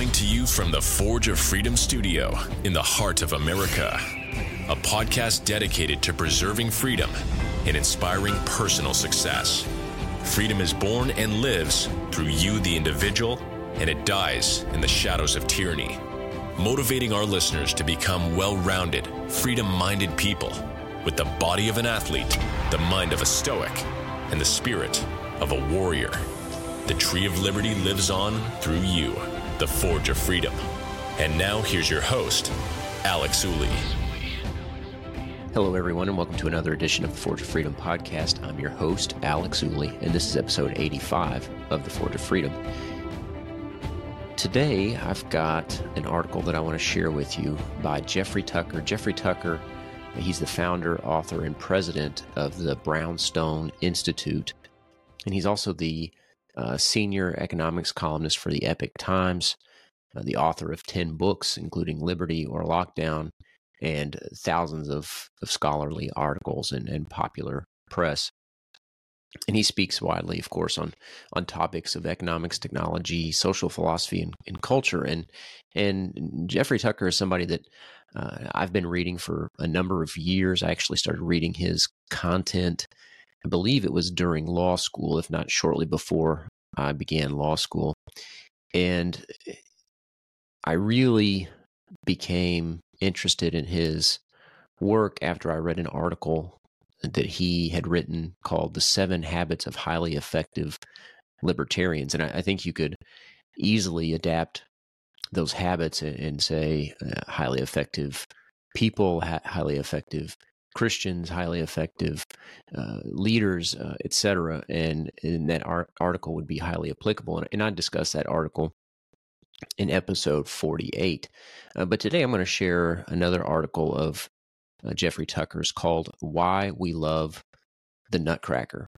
Coming to you from the Forge of Freedom studio in the heart of America, a podcast dedicated to preserving freedom and inspiring personal success. Freedom is born and lives through you, the individual, and it dies in the shadows of tyranny. Motivating our listeners to become well rounded, freedom minded people with the body of an athlete, the mind of a stoic, and the spirit of a warrior. The tree of liberty lives on through you, the forge of freedom. And now here's your host, Alex Ooley. Hello, everyone, and welcome to another edition of the Forge of Freedom podcast. I'm your host, Alex Ooley, and this is episode 85 of the Forge of Freedom. Today, I've got an article that I want to share with you by Jeffrey Tucker. Jeffrey Tucker, he's the founder, author, and president of the Brownstone Institute, and he's also the uh, senior economics columnist for the Epoch Times, uh, the author of 10 books, including Liberty or Lockdown, and thousands of, of scholarly articles and, and popular press. And he speaks widely, of course, on on topics of economics, technology, social philosophy, and, and culture. And and Jeffrey Tucker is somebody that uh, I've been reading for a number of years. I actually started reading his content I believe it was during law school, if not shortly before I began law school. And I really became interested in his work after I read an article that he had written called The Seven Habits of Highly Effective Libertarians. And I, I think you could easily adapt those habits and, and say uh, highly effective people, ha- highly effective Christians, highly effective uh, leaders, uh, etc. And, and that art- article would be highly applicable. And, and I discussed that article in episode 48. Uh, but today I'm going to share another article of uh, Jeffrey Tucker's called Why We Love the Nutcracker.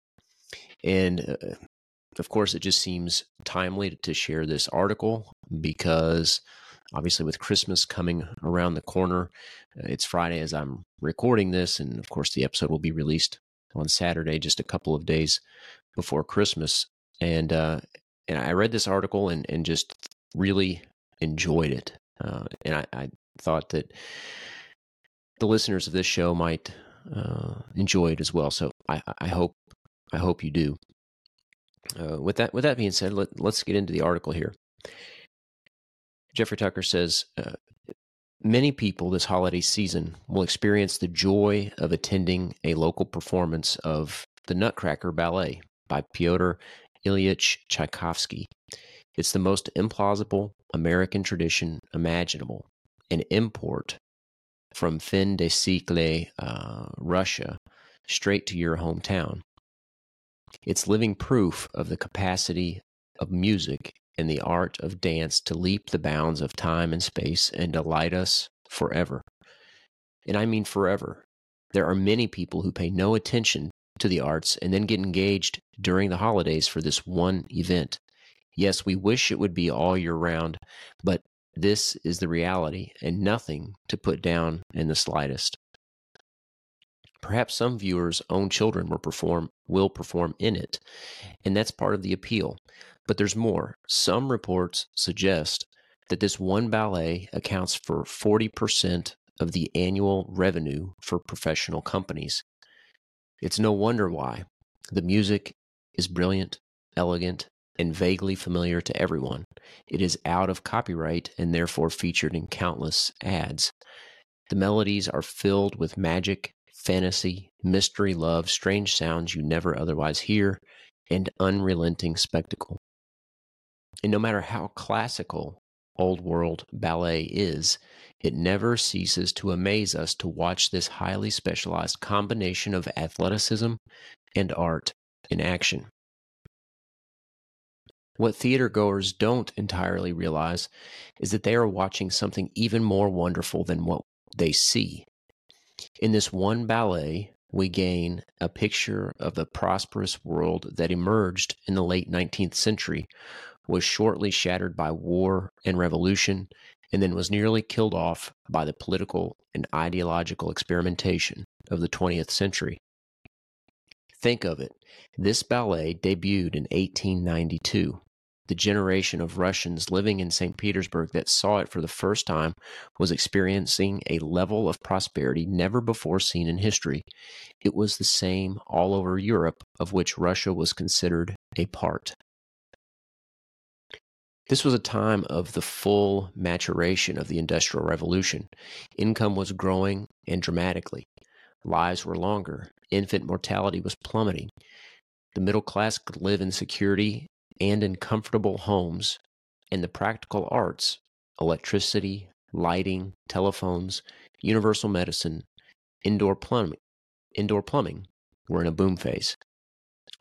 And uh, of course, it just seems timely to share this article because obviously with Christmas coming around the corner, uh, it's Friday as I'm recording this, and of course the episode will be released on Saturday, just a couple of days before Christmas. And uh, and I read this article and and just really enjoyed it, uh, and I, I, thought that the listeners of this show might uh, enjoy it as well. So I, I hope I hope you do. Uh, with that with that being said, let, let's get into the article here. Jeffrey Tucker says uh, many people this holiday season will experience the joy of attending a local performance of the Nutcracker Ballet by Pyotr Ilyich Tchaikovsky. It's the most implausible American tradition imaginable, an import from fin de siècle, uh, Russia, straight to your hometown. It's living proof of the capacity of music and the art of dance to leap the bounds of time and space and delight us forever. And I mean forever. There are many people who pay no attention to the arts and then get engaged during the holidays for this one event. Yes, we wish it would be all year round, but this is the reality and nothing to put down in the slightest. Perhaps some viewers' own children will perform will perform in it, and that's part of the appeal. But there's more. Some reports suggest that this one ballet accounts for 40% of the annual revenue for professional companies. It's no wonder why. The music is brilliant, elegant, and vaguely familiar to everyone. It is out of copyright and therefore featured in countless ads. The melodies are filled with magic, fantasy, mystery, love, strange sounds you never otherwise hear, and unrelenting spectacle. And no matter how classical old world ballet is, it never ceases to amaze us to watch this highly specialized combination of athleticism and art in action. What theater goers don't entirely realize is that they are watching something even more wonderful than what they see. In this one ballet, we gain a picture of the prosperous world that emerged in the late 19th century, was shortly shattered by war and revolution, and then was nearly killed off by the political and ideological experimentation of the 20th century. Think of it. This ballet debuted in 1892. the generation of Russians living in St. Petersburg that saw it for the first time was experiencing a level of prosperity never before seen in history. It was the same all over Europe, of which Russia was considered a part. This was a time of the full maturation of the Industrial Revolution. Income was growing and dramatically. Lives were longer. Infant mortality was plummeting. The middle class could live in security and in comfortable homes. And the practical arts, electricity, lighting, telephones, universal medicine, indoor plumbing, indoor plumbing were in a boom phase.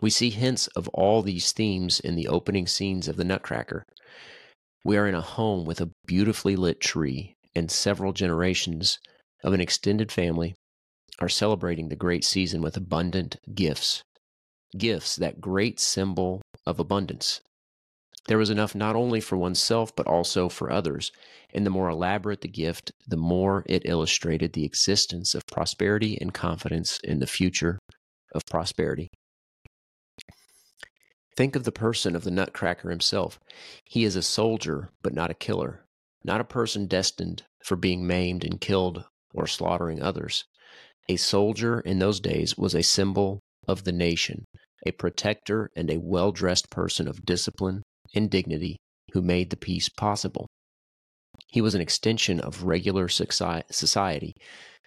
We see hints of all these themes in the opening scenes of The Nutcracker. We are in a home with a beautifully lit tree, and several generations of an extended family are celebrating the great season with abundant gifts. Gifts, that great symbol of abundance. There was enough not only for oneself, but also for others. And the more elaborate the gift, the more it illustrated the existence of prosperity and confidence in the future of prosperity. Think of the person of the Nutcracker himself. He is a soldier, but not a killer, not a person destined for being maimed and killed or slaughtering others. A soldier in those days was a symbol of the nation, a protector and a well dressed person of discipline and dignity who made the peace possible. He was an extension of regular society,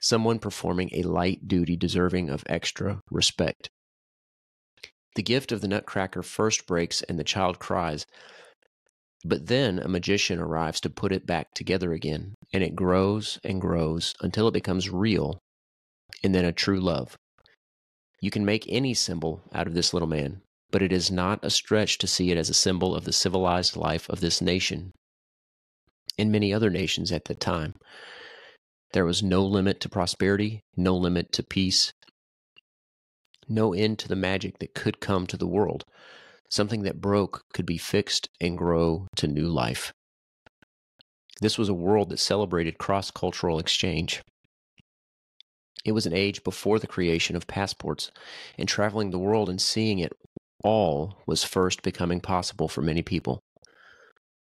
someone performing a light duty deserving of extra respect. The gift of the nutcracker first breaks and the child cries. But then a magician arrives to put it back together again, and it grows and grows until it becomes real and then a true love. You can make any symbol out of this little man, but it is not a stretch to see it as a symbol of the civilized life of this nation and many other nations at that time. There was no limit to prosperity, no limit to peace, no end to the magic that could come to the world. Something that broke could be fixed and grow to new life. This was a world that celebrated cross cultural exchange. It was an age before the creation of passports, and traveling the world and seeing it all was first becoming possible for many people.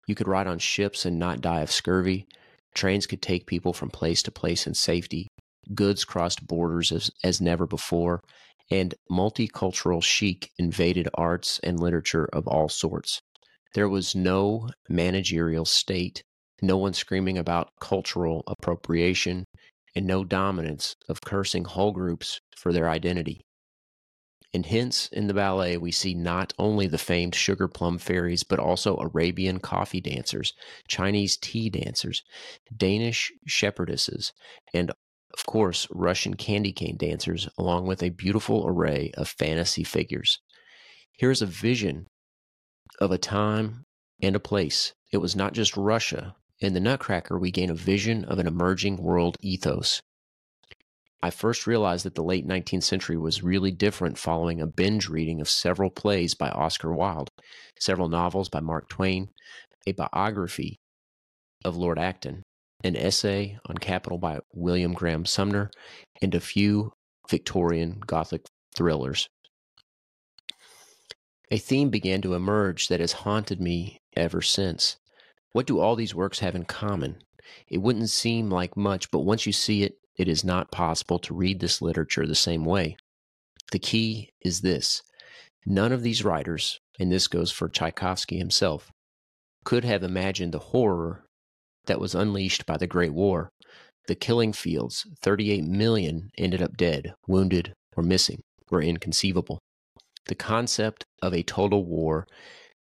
You could ride on ships and not die of scurvy. Trains could take people from place to place in safety. Goods crossed borders as, as never before, and multicultural chic invaded arts and literature of all sorts. There was no managerial state, no one screaming about cultural appropriation, and no dominance of cursing whole groups for their identity. And hence, in the ballet, we see not only the famed sugar plum fairies, but also Arabian coffee dancers, Chinese tea dancers, Danish shepherdesses, and of course, Russian candy cane dancers, along with a beautiful array of fantasy figures. Here is a vision of a time and a place. It was not just Russia. In the Nutcracker, we gain a vision of an emerging world ethos. I first realized that the late 19th century was really different following a binge reading of several plays by Oscar Wilde, several novels by Mark Twain, a biography of Lord Acton, an essay on capital by William Graham Sumner, and a few Victorian Gothic thrillers. A theme began to emerge that has haunted me ever since. What do all these works have in common? It wouldn't seem like much, but once you see it, it is not possible to read this literature the same way. The key is this none of these writers, and this goes for Tchaikovsky himself, could have imagined the horror that was unleashed by the Great War. The killing fields, 38 million ended up dead, wounded, or missing, were inconceivable. The concept of a total war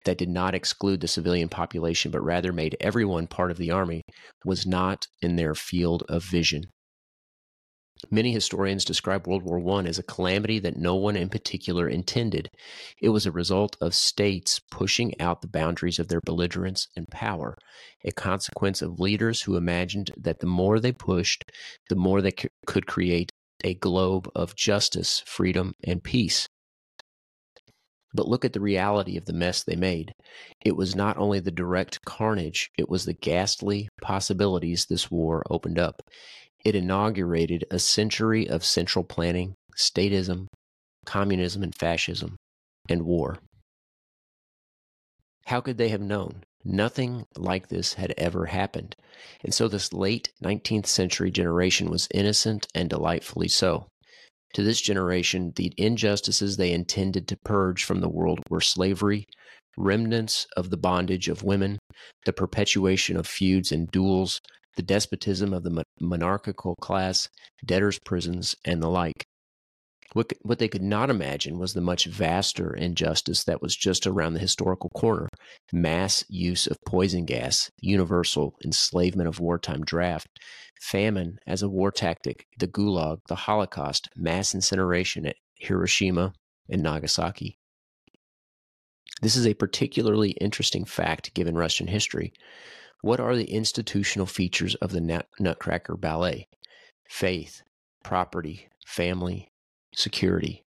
that did not exclude the civilian population but rather made everyone part of the army was not in their field of vision. Many historians describe World War I as a calamity that no one in particular intended. It was a result of states pushing out the boundaries of their belligerence and power, a consequence of leaders who imagined that the more they pushed, the more they c- could create a globe of justice, freedom, and peace. But look at the reality of the mess they made. It was not only the direct carnage, it was the ghastly possibilities this war opened up. It inaugurated a century of central planning, statism, communism and fascism, and war. How could they have known? Nothing like this had ever happened. And so this late 19th century generation was innocent and delightfully so. To this generation, the injustices they intended to purge from the world were slavery, remnants of the bondage of women, the perpetuation of feuds and duels, the despotism of the monarchical class, debtors' prisons, and the like. What, what they could not imagine was the much vaster injustice that was just around the historical corner mass use of poison gas, universal enslavement of wartime draft, famine as a war tactic, the Gulag, the Holocaust, mass incineration at Hiroshima and Nagasaki. This is a particularly interesting fact given Russian history. What are the institutional features of the Nutcracker Ballet? Faith, property, family, security.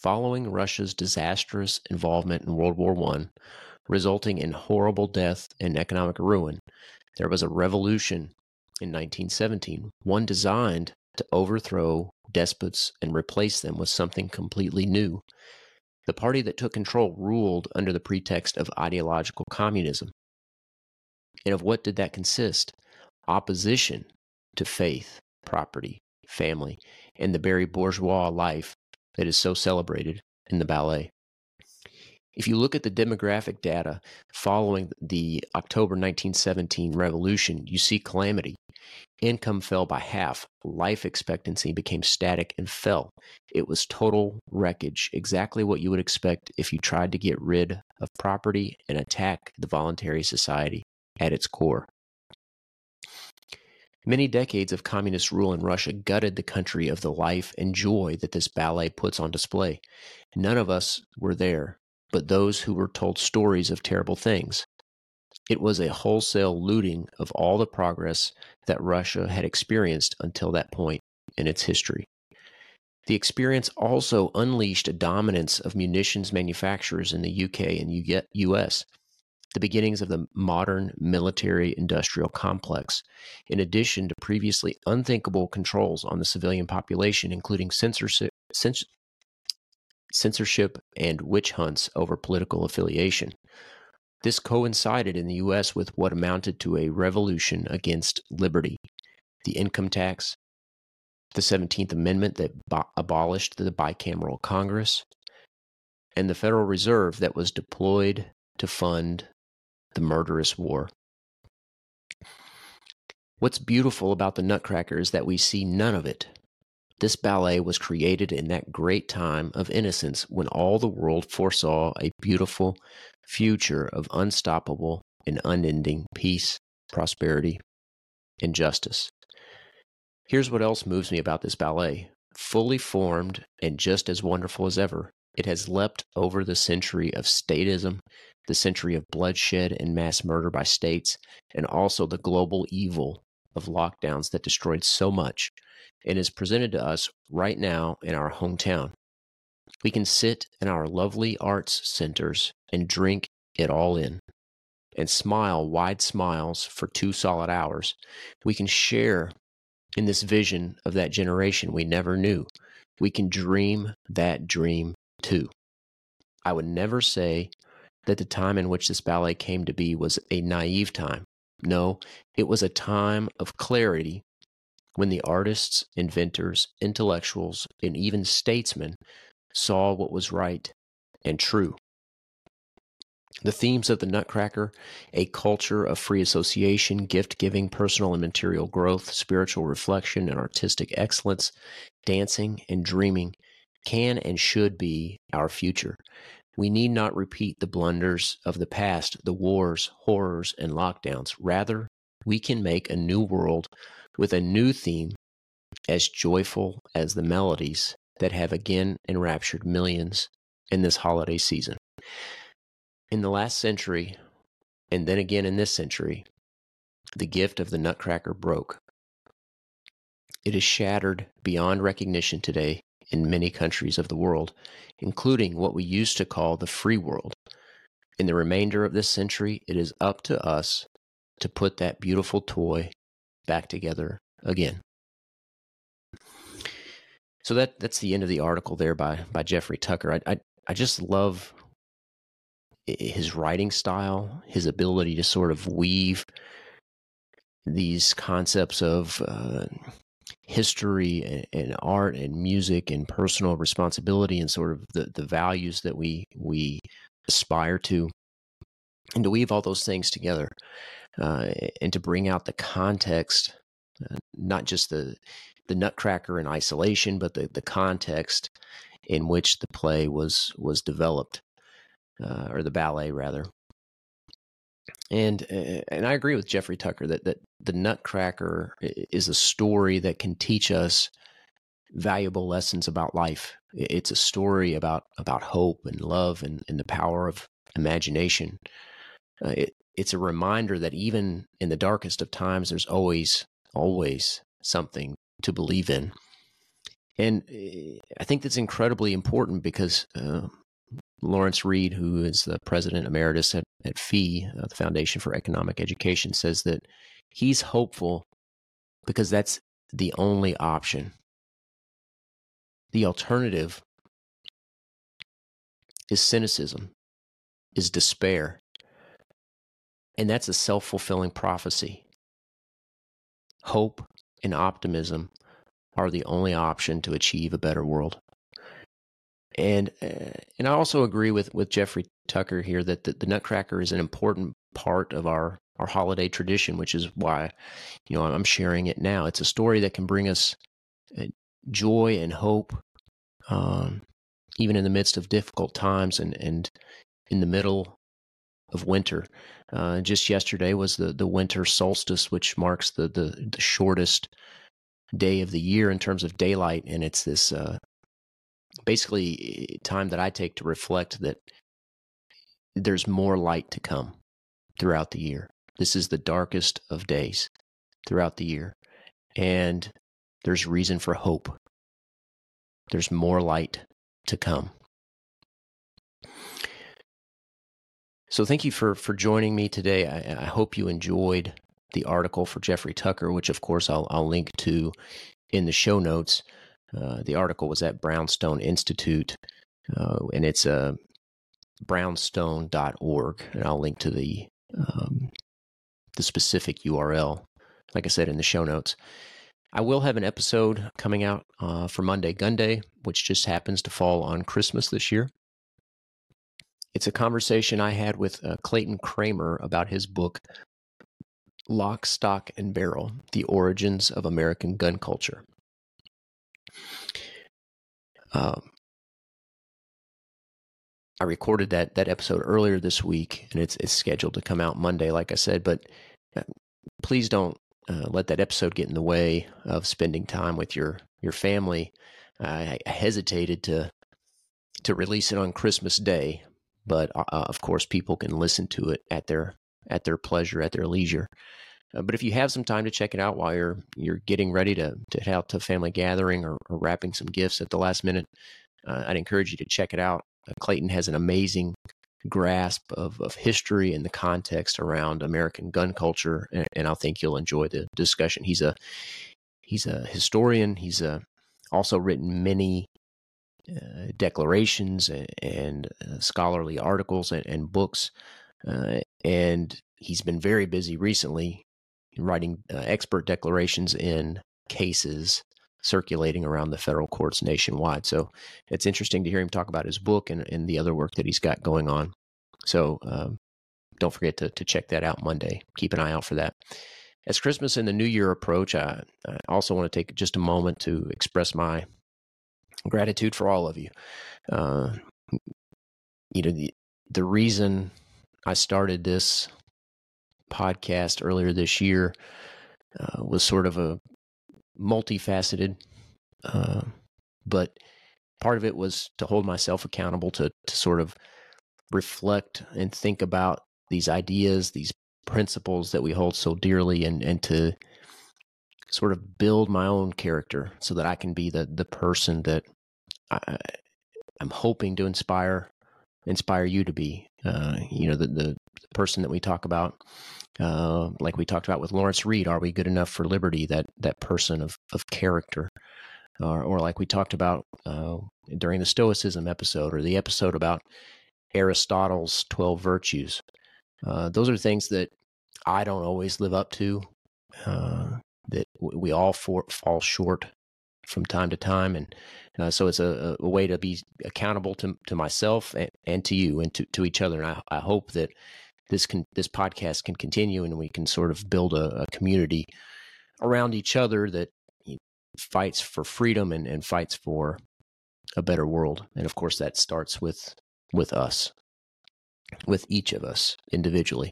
Following Russia's disastrous involvement in World War I, resulting in horrible death and economic ruin, there was a revolution in 1917, one designed to overthrow despots and replace them with something completely new. The party that took control ruled under the pretext of ideological communism. And of what did that consist? Opposition to faith, property, family, and the very bourgeois life that is so celebrated in the ballet. If you look at the demographic data following the October 1917 revolution, you see calamity. Income fell by half. Life expectancy became static and fell. It was total wreckage, exactly what you would expect if you tried to get rid of property and attack the voluntary society at its core. Many decades of communist rule in Russia gutted the country of the life and joy that this ballet puts on display. None of us were there, but those who were told stories of terrible things. It was a wholesale looting of all the progress that Russia had experienced until that point in its history. The experience also unleashed a dominance of munitions manufacturers in the UK and US the beginnings of the modern military industrial complex, in addition to previously unthinkable controls on the civilian population, including censorship, censorship and witch hunts over political affiliation. This coincided in the U.S. with what amounted to a revolution against liberty the income tax, the 17th Amendment that bo- abolished the bicameral Congress, and the Federal Reserve that was deployed to fund the murderous war. What's beautiful about the Nutcracker is that we see none of it. This ballet was created in that great time of innocence when all the world foresaw a beautiful future of unstoppable and unending peace, prosperity, and justice. Here's what else moves me about this ballet. Fully formed and just as wonderful as ever, it has leapt over the century of statism the century of bloodshed and mass murder by states, and also the global evil of lockdowns that destroyed so much, and is presented to us right now in our hometown. We can sit in our lovely arts centers and drink it all in and smile wide smiles for two solid hours. We can share in this vision of that generation we never knew. We can dream that dream too. I would never say that the time in which this ballet came to be was a naive time. No, it was a time of clarity when the artists, inventors, intellectuals, and even statesmen saw what was right and true. The themes of the Nutcracker, a culture of free association, gift giving, personal and material growth, spiritual reflection, and artistic excellence, dancing and dreaming, can and should be our future. We need not repeat the blunders of the past, the wars, horrors, and lockdowns. Rather, we can make a new world with a new theme as joyful as the melodies that have again enraptured millions in this holiday season. In the last century, and then again in this century, the gift of the Nutcracker broke. It is shattered beyond recognition today in many countries of the world, including what we used to call the free world. In the remainder of this century, it is up to us to put that beautiful toy back together again. So that that's the end of the article there by by Jeffrey Tucker. I I, I just love his writing style, his ability to sort of weave these concepts of uh, history and, and, art and music and personal responsibility and sort of the, the values that we we aspire to, and to weave all those things together, uh, and to bring out the context, uh, not just the the Nutcracker in isolation, but the the context in which the play was was developed, uh, or the ballet rather. And uh, and I agree with Jeffrey Tucker that that the Nutcracker is a story that can teach us valuable lessons about life. It's a story about about hope and love and, and the power of imagination. Uh, it, it's a reminder that even in the darkest of times, there's always always something to believe in. And uh, I think that's incredibly important because uh, Lawrence Reed, who is the president emeritus at, at FEE, uh, the Foundation for Economic Education, says that he's hopeful because that's the only option. The alternative is cynicism, is despair. And that's a self fulfilling prophecy. Hope and optimism are the only option to achieve a better world and uh, and I also agree with with Jeffrey Tucker here that the, the, Nutcracker is an important part of our our holiday tradition, which is why you know I'm sharing it now. It's a story that can bring us uh, joy and hope, um, even in the midst of difficult times and and in the middle of winter. Uh, just yesterday was the the winter solstice, which marks the the, the shortest day of the year in terms of daylight, and it's this uh, basically eh, time that I take to reflect that there's more light to come throughout the year. This is the darkest of days throughout the year. And there's reason for hope. There's more light to come. So thank you for for joining me today. I, I hope you enjoyed the article for Jeffrey Tucker, which of course I'll, I'll link to in the show notes. Uh, the article was at Brownstone Institute, uh, and it's uh, brownstone.org, and I'll link to the um, the specific URL, like I said in the show notes. I will have an episode coming out uh, for Monday Gun Day, which just happens to fall on Christmas this year. It's a conversation I had with uh, Clayton Cramer about his book, Lock, Stock, and Barrel The Origins of American Gun Culture. Um, I recorded that that episode earlier this week, and it's it's scheduled to come out Monday, like I said. But uh, please don't uh, let that episode get in the way of spending time with your your family. I, hesitated to to release it on Christmas Day, but uh, of course, people can listen to it at their at their pleasure, at their leisure. Uh, but if you have some time to check it out while you're you're getting ready to to head out to a family gathering or, or wrapping some gifts at the last minute, uh, I'd encourage you to check it out. Uh, Clayton has an amazing grasp of, of history and the context around American gun culture, and, and I think you'll enjoy the discussion. He's a he's a historian. He's a, uh, also written many uh, declarations and, and uh, scholarly articles and, and books, uh, and he's been very busy recently writing uh, expert declarations in cases circulating around the federal courts nationwide. So it's interesting to hear him talk about his book and, and the other work that he's got going on. So um, don't forget to, to check that out Monday. Keep an eye out for that. As Christmas and the New Year approach, I, I also want to take just a moment to express my gratitude for all of you. Uh, you know, the, the reason I started this podcast earlier this year uh, was sort of a multifaceted, uh, but part of it was to hold myself accountable to to sort of reflect and think about these ideas, these principles that we hold so dearly, and and to sort of build my own character so that I can be the the person that I, I'm hoping to inspire inspire you to be. Uh, you know, the, the person that we talk about uh, like we talked about with Lawrence Reed, are we good enough for liberty? That that person of of character, or, or like we talked about uh, during the Stoicism episode, or the episode about Aristotle's 12 virtues. Uh, those are things that I don't always live up to, uh, that we all for, fall short from time to time. And uh, so it's a, a, way to be accountable to, to myself and, and to you and to, to each other. And I, I hope that this can this podcast can continue and we can sort of build a, a community around each other that fights for freedom and, and fights for a better world. And of course, that starts with with us, with each of us individually.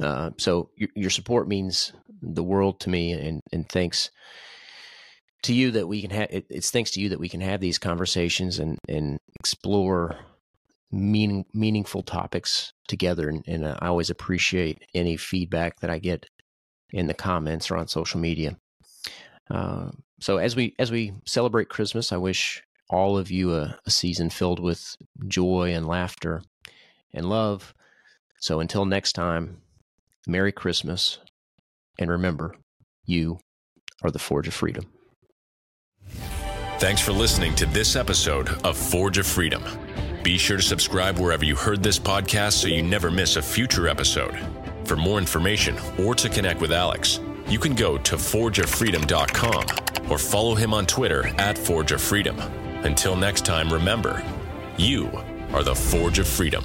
Uh, so your, your, support means the world to me, and and thanks to you that we can have. It, it's thanks to you that we can have these conversations and and explore meaning meaningful topics together. And, and I always appreciate any feedback that I get in the comments or on social media. Uh, so as we as we celebrate Christmas, I wish all of you a, a season filled with joy and laughter and love. So until next time, Merry Christmas, and remember, you are the Forge of Freedom. Thanks for listening to this episode of Forge of Freedom. Be sure to subscribe wherever you heard this podcast so you never miss a future episode. For more information or to connect with Alex, you can go to forgeoffreedom.com or follow him on Twitter at Forge of Freedom. Until next time, remember, you are the Forge of Freedom.